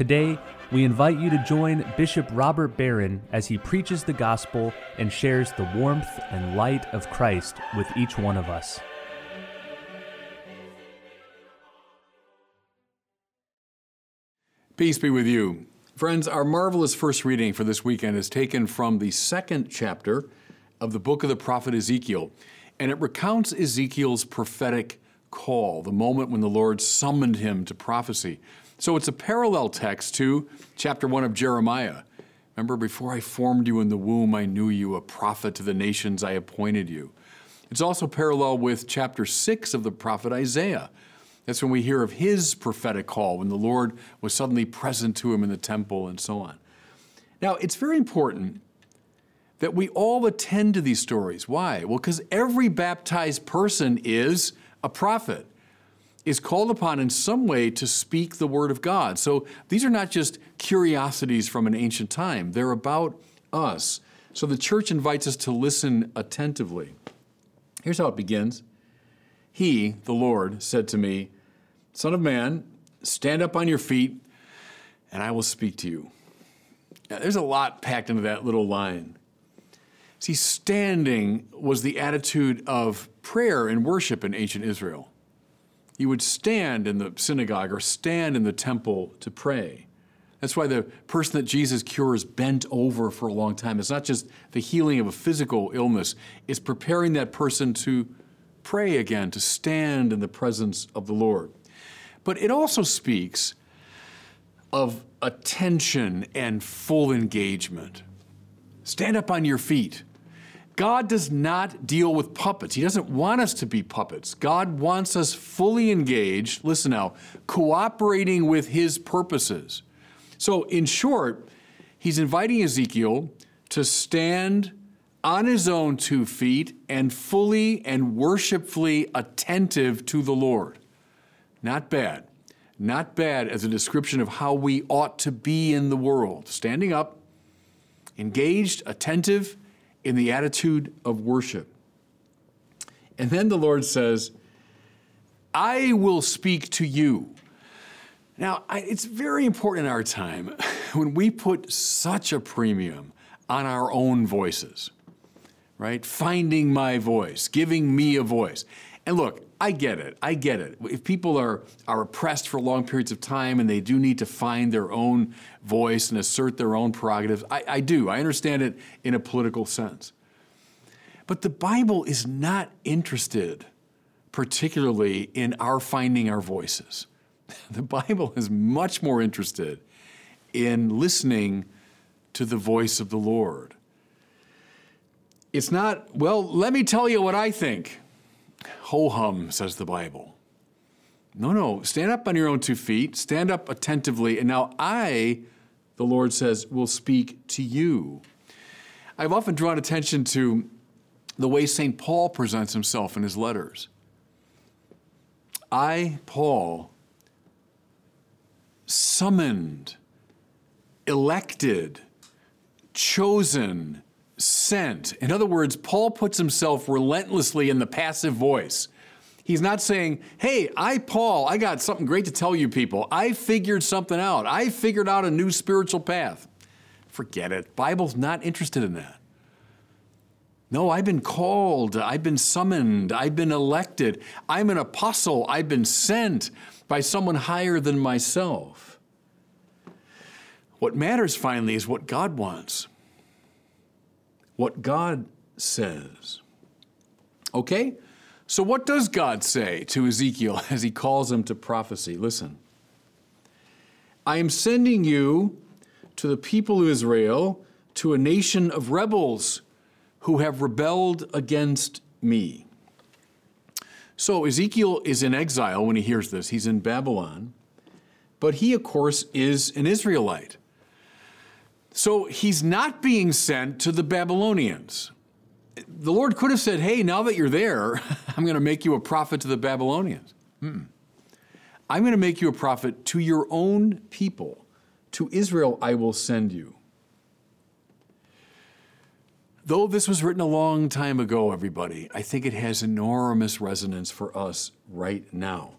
Today, we invite you to join Bishop Robert Barron as he preaches the gospel and shares the warmth and light of Christ with each one of us. Peace be with you. Friends, our marvelous first reading for this weekend is taken from the second chapter of the book of the prophet Ezekiel, and it recounts Ezekiel's prophetic call, the moment when the Lord summoned him to prophecy. So it's a parallel text to chapter 1 of Jeremiah. Remember, before I formed you in the womb, I knew you, a prophet to the nations I appointed you. It's also parallel with chapter 6 of the prophet Isaiah. That's when we hear of his prophetic call, when the Lord was suddenly present to him in the temple and so on. Now, it's very important that we all attend to these stories. Why? Well, because every baptized person is a prophet is called upon in some way to speak the word of God. So these are not just curiosities from an ancient time, they're about us. So the church invites us to listen attentively. Here's how it begins He, the Lord, said to me, Son of man, stand up on your feet, and I will speak to you. Now, there's a lot packed into that little line. See, standing was the attitude of prayer and worship in ancient Israel you would stand in the synagogue or stand in the temple to pray. That's why the person that Jesus cures bent over for a long time. It's not just the healing of a physical illness, it's preparing that person to pray again, to stand in the presence of the Lord. But it also speaks of attention and full engagement. Stand up on your feet. God does not deal with puppets. He doesn't want us to be puppets. God wants us fully engaged, listen now, cooperating with His purposes. So, in short, He's inviting Ezekiel to stand on his own two feet and fully and worshipfully attentive to the Lord. Not bad. Not bad as a description of how we ought to be in the world. Standing up, engaged, attentive, in the attitude of worship. And then the Lord says, I will speak to you. Now, I, it's very important in our time when we put such a premium on our own voices, right? Finding my voice, giving me a voice. And look, I get it. I get it. If people are, are oppressed for long periods of time and they do need to find their own voice and assert their own prerogatives, I, I do. I understand it in a political sense. But the Bible is not interested particularly in our finding our voices. The Bible is much more interested in listening to the voice of the Lord. It's not, well, let me tell you what I think. Ho hum, says the Bible. No, no, stand up on your own two feet, stand up attentively, and now I, the Lord says, will speak to you. I've often drawn attention to the way St. Paul presents himself in his letters. I, Paul, summoned, elected, chosen, sent. In other words, Paul puts himself relentlessly in the passive voice. He's not saying, Hey, I, Paul, I got something great to tell you people. I figured something out. I figured out a new spiritual path. Forget it. Bible's not interested in that. No, I've been called, I've been summoned, I've been elected. I'm an apostle, I've been sent by someone higher than myself. What matters finally is what God wants what God says. Okay? So, what does God say to Ezekiel as he calls him to prophecy? Listen. I am sending you to the people of Israel, to a nation of rebels who have rebelled against me. So, Ezekiel is in exile when he hears this. He's in Babylon. But he, of course, is an Israelite. So he's not being sent to the Babylonians. The Lord could have said, Hey, now that you're there, I'm going to make you a prophet to the Babylonians. Hmm. I'm going to make you a prophet to your own people. To Israel, I will send you. Though this was written a long time ago, everybody, I think it has enormous resonance for us right now.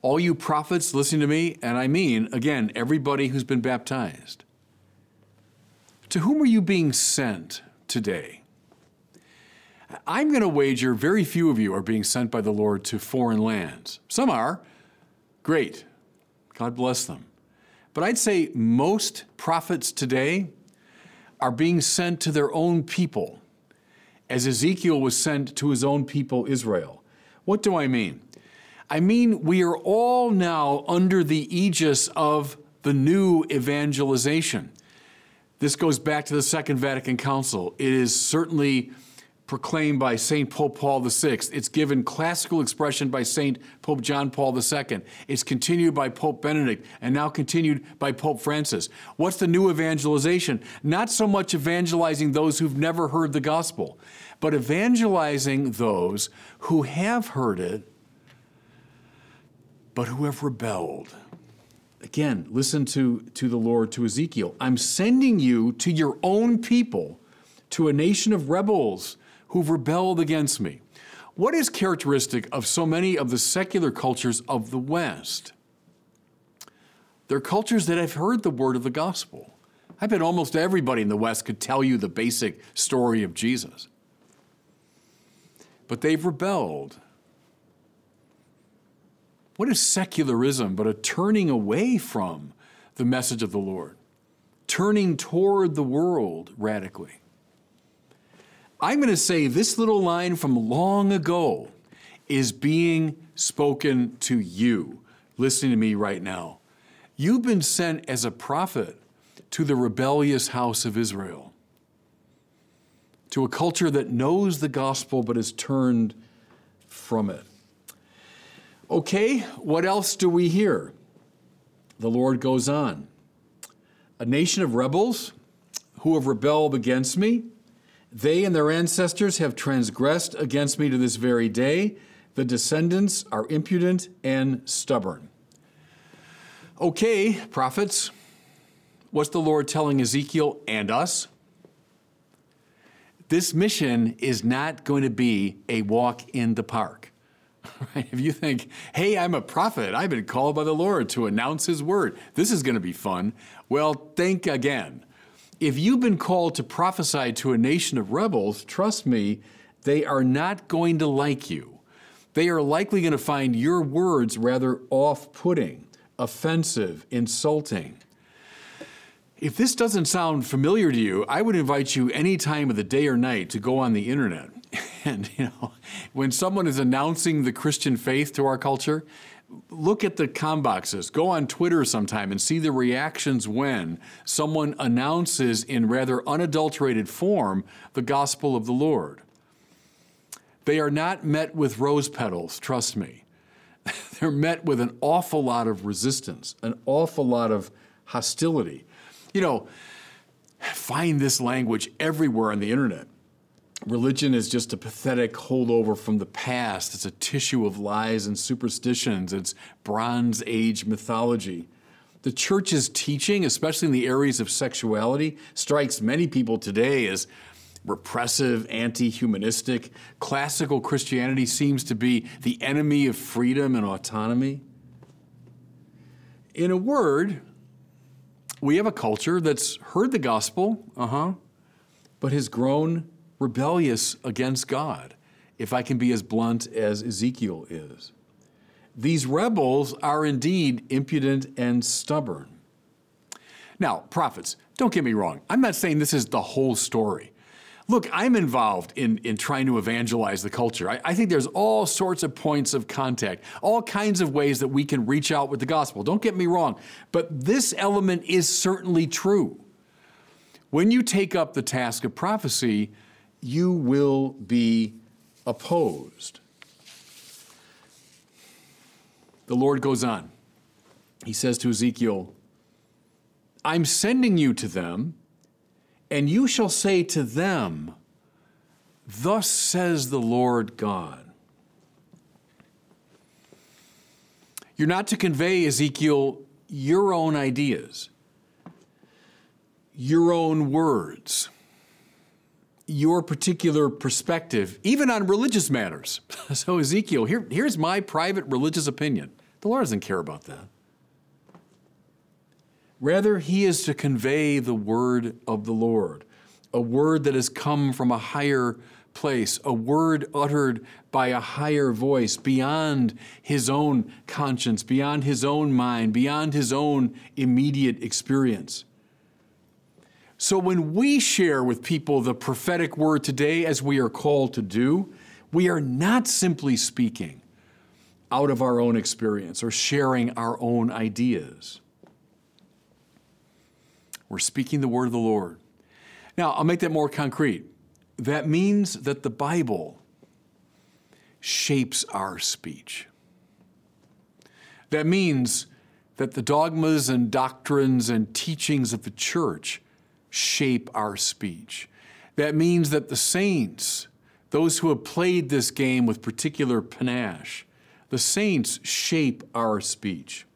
All you prophets listen to me, and I mean, again, everybody who's been baptized, to whom are you being sent today? I'm going to wager very few of you are being sent by the Lord to foreign lands. Some are. Great. God bless them. But I'd say most prophets today are being sent to their own people, as Ezekiel was sent to his own people, Israel. What do I mean? I mean, we are all now under the aegis of the new evangelization. This goes back to the Second Vatican Council. It is certainly proclaimed by St. Pope Paul VI. It's given classical expression by St. Pope John Paul II. It's continued by Pope Benedict and now continued by Pope Francis. What's the new evangelization? Not so much evangelizing those who've never heard the gospel, but evangelizing those who have heard it, but who have rebelled. Again, listen to, to the Lord, to Ezekiel. I'm sending you to your own people, to a nation of rebels who've rebelled against me. What is characteristic of so many of the secular cultures of the West? They're cultures that have heard the word of the gospel. I bet almost everybody in the West could tell you the basic story of Jesus. But they've rebelled. What is secularism but a turning away from the message of the Lord? Turning toward the world radically. I'm going to say this little line from long ago is being spoken to you, listening to me right now. You've been sent as a prophet to the rebellious house of Israel, to a culture that knows the gospel but has turned from it. Okay, what else do we hear? The Lord goes on. A nation of rebels who have rebelled against me they and their ancestors have transgressed against me to this very day. The descendants are impudent and stubborn. Okay, prophets, what's the Lord telling Ezekiel and us? This mission is not going to be a walk in the park. If you think, hey, I'm a prophet, I've been called by the Lord to announce his word, this is going to be fun, well, think again if you've been called to prophesy to a nation of rebels, trust me, they are not going to like you. They are likely going to find your words rather off putting, offensive, insulting. If this doesn't sound familiar to you, I would invite you any time of the day or night to go on the internet. And, you know, when someone is announcing the Christian faith to our culture, look at the com boxes. Go on Twitter sometime and see the reactions when someone announces in rather unadulterated form the gospel of the Lord. They are not met with rose petals, trust me. They're met with an awful lot of resistance, an awful lot of hostility. You know, find this language everywhere on the internet. Religion is just a pathetic holdover from the past. It's a tissue of lies and superstitions. It's Bronze Age mythology. The church's teaching, especially in the areas of sexuality, strikes many people today as repressive, anti humanistic. Classical Christianity seems to be the enemy of freedom and autonomy. In a word, we have a culture that's heard the gospel, uh huh, but has grown rebellious against God, if I can be as blunt as Ezekiel is. These rebels are indeed impudent and stubborn. Now, prophets, don't get me wrong. I'm not saying this is the whole story. Look, I'm involved in, in trying to evangelize the culture. I, I, think there's all sorts of points of contact, all kinds of ways that we can reach out with the gospel. Don't get me wrong. But this element is certainly true. When you take up the task of prophecy, you will be opposed. The Lord goes on. He says to Ezekiel, I'm sending you to them, and you shall say to them, Thus says the Lord God. You're not to convey, Ezekiel, your own ideas, your own words, your particular perspective, even on religious matters. so, Ezekiel, here, here's my private religious opinion. The Lord doesn't care about that. Rather, he is to convey the word of the Lord, a word that has come from a higher place, a word uttered by a higher voice beyond his own conscience, beyond his own mind, beyond his own immediate experience. So when we share with people the prophetic word today, as we are called to do, we are not simply speaking out of our own experience or sharing our own ideas. We're speaking the word of the Lord. Now, I'll make that more concrete. That means that the Bible shapes our speech. That means that the dogmas and doctrines and teachings of the church shape our speech. That means that the saints, those who have played this game with particular panache, the saints shape our speech.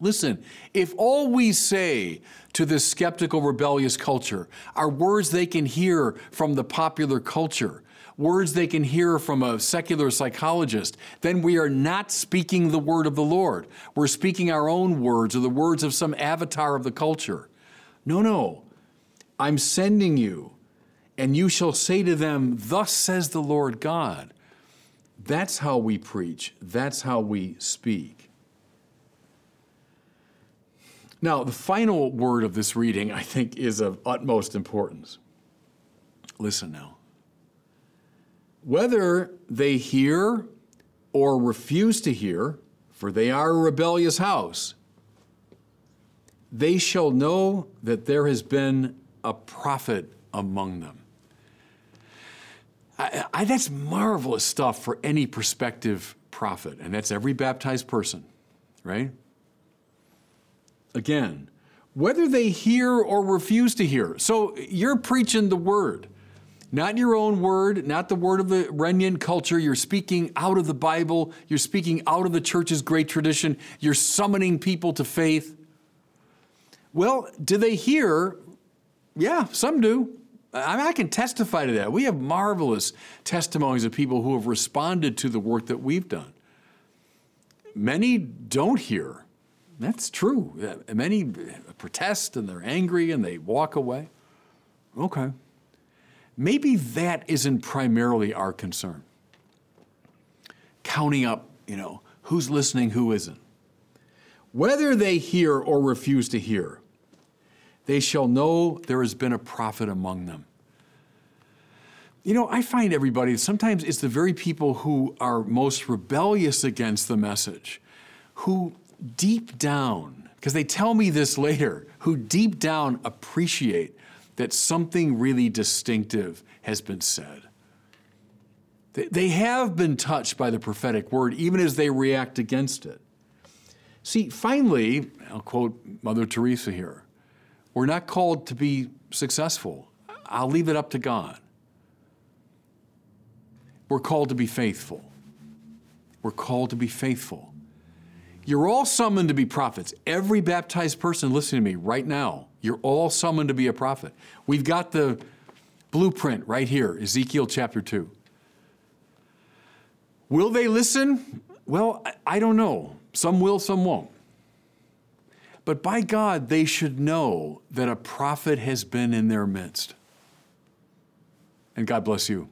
Listen, if all we say to this skeptical, rebellious culture are words they can hear from the popular culture, words they can hear from a secular psychologist, then we are not speaking the word of the Lord. We're speaking our own words or the words of some avatar of the culture. No, no. I'm sending you, and you shall say to them, Thus says the Lord God. That's how we preach, that's how we speak. Now, the final word of this reading, I think, is of utmost importance. Listen now. Whether they hear or refuse to hear, for they are a rebellious house, they shall know that there has been a prophet among them. I, I, that's marvelous stuff for any prospective prophet, and that's every baptized person, right? Again, whether they hear or refuse to hear. So you're preaching the word, not your own word, not the word of the Renyan culture. You're speaking out of the Bible, you're speaking out of the church's great tradition, you're summoning people to faith. Well, do they hear yeah, some do. I, mean, I can testify to that. We have marvelous testimonies of people who have responded to the work that we've done. Many don't hear. That's true. Uh, many uh, protest and they're angry and they walk away. Okay. Maybe that isn't primarily our concern. Counting up, you know, who's listening, who isn't. Whether they hear or refuse to hear, they shall know there has been a prophet among them. You know, I find everybody, sometimes it's the very people who are most rebellious against the message, who deep down, because they tell me this later, who deep down appreciate that something really distinctive has been said. They have been touched by the prophetic word, even as they react against it. See, finally, I'll quote Mother Teresa here we're not called to be successful. I'll leave it up to God. We're called to be faithful. We're called to be faithful. You're all summoned to be prophets. Every baptized person listening to me right now, you're all summoned to be a prophet. We've got the blueprint right here, Ezekiel chapter 2. Will they listen? Well, I don't know. Some will, some won't. But by God, they should know that a prophet has been in their midst. And God bless you.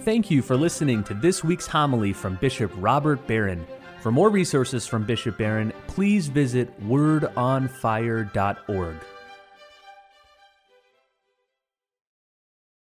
Thank you for listening to this week's homily from Bishop Robert Barron. For more resources from Bishop Barron, please visit wordonfire.org.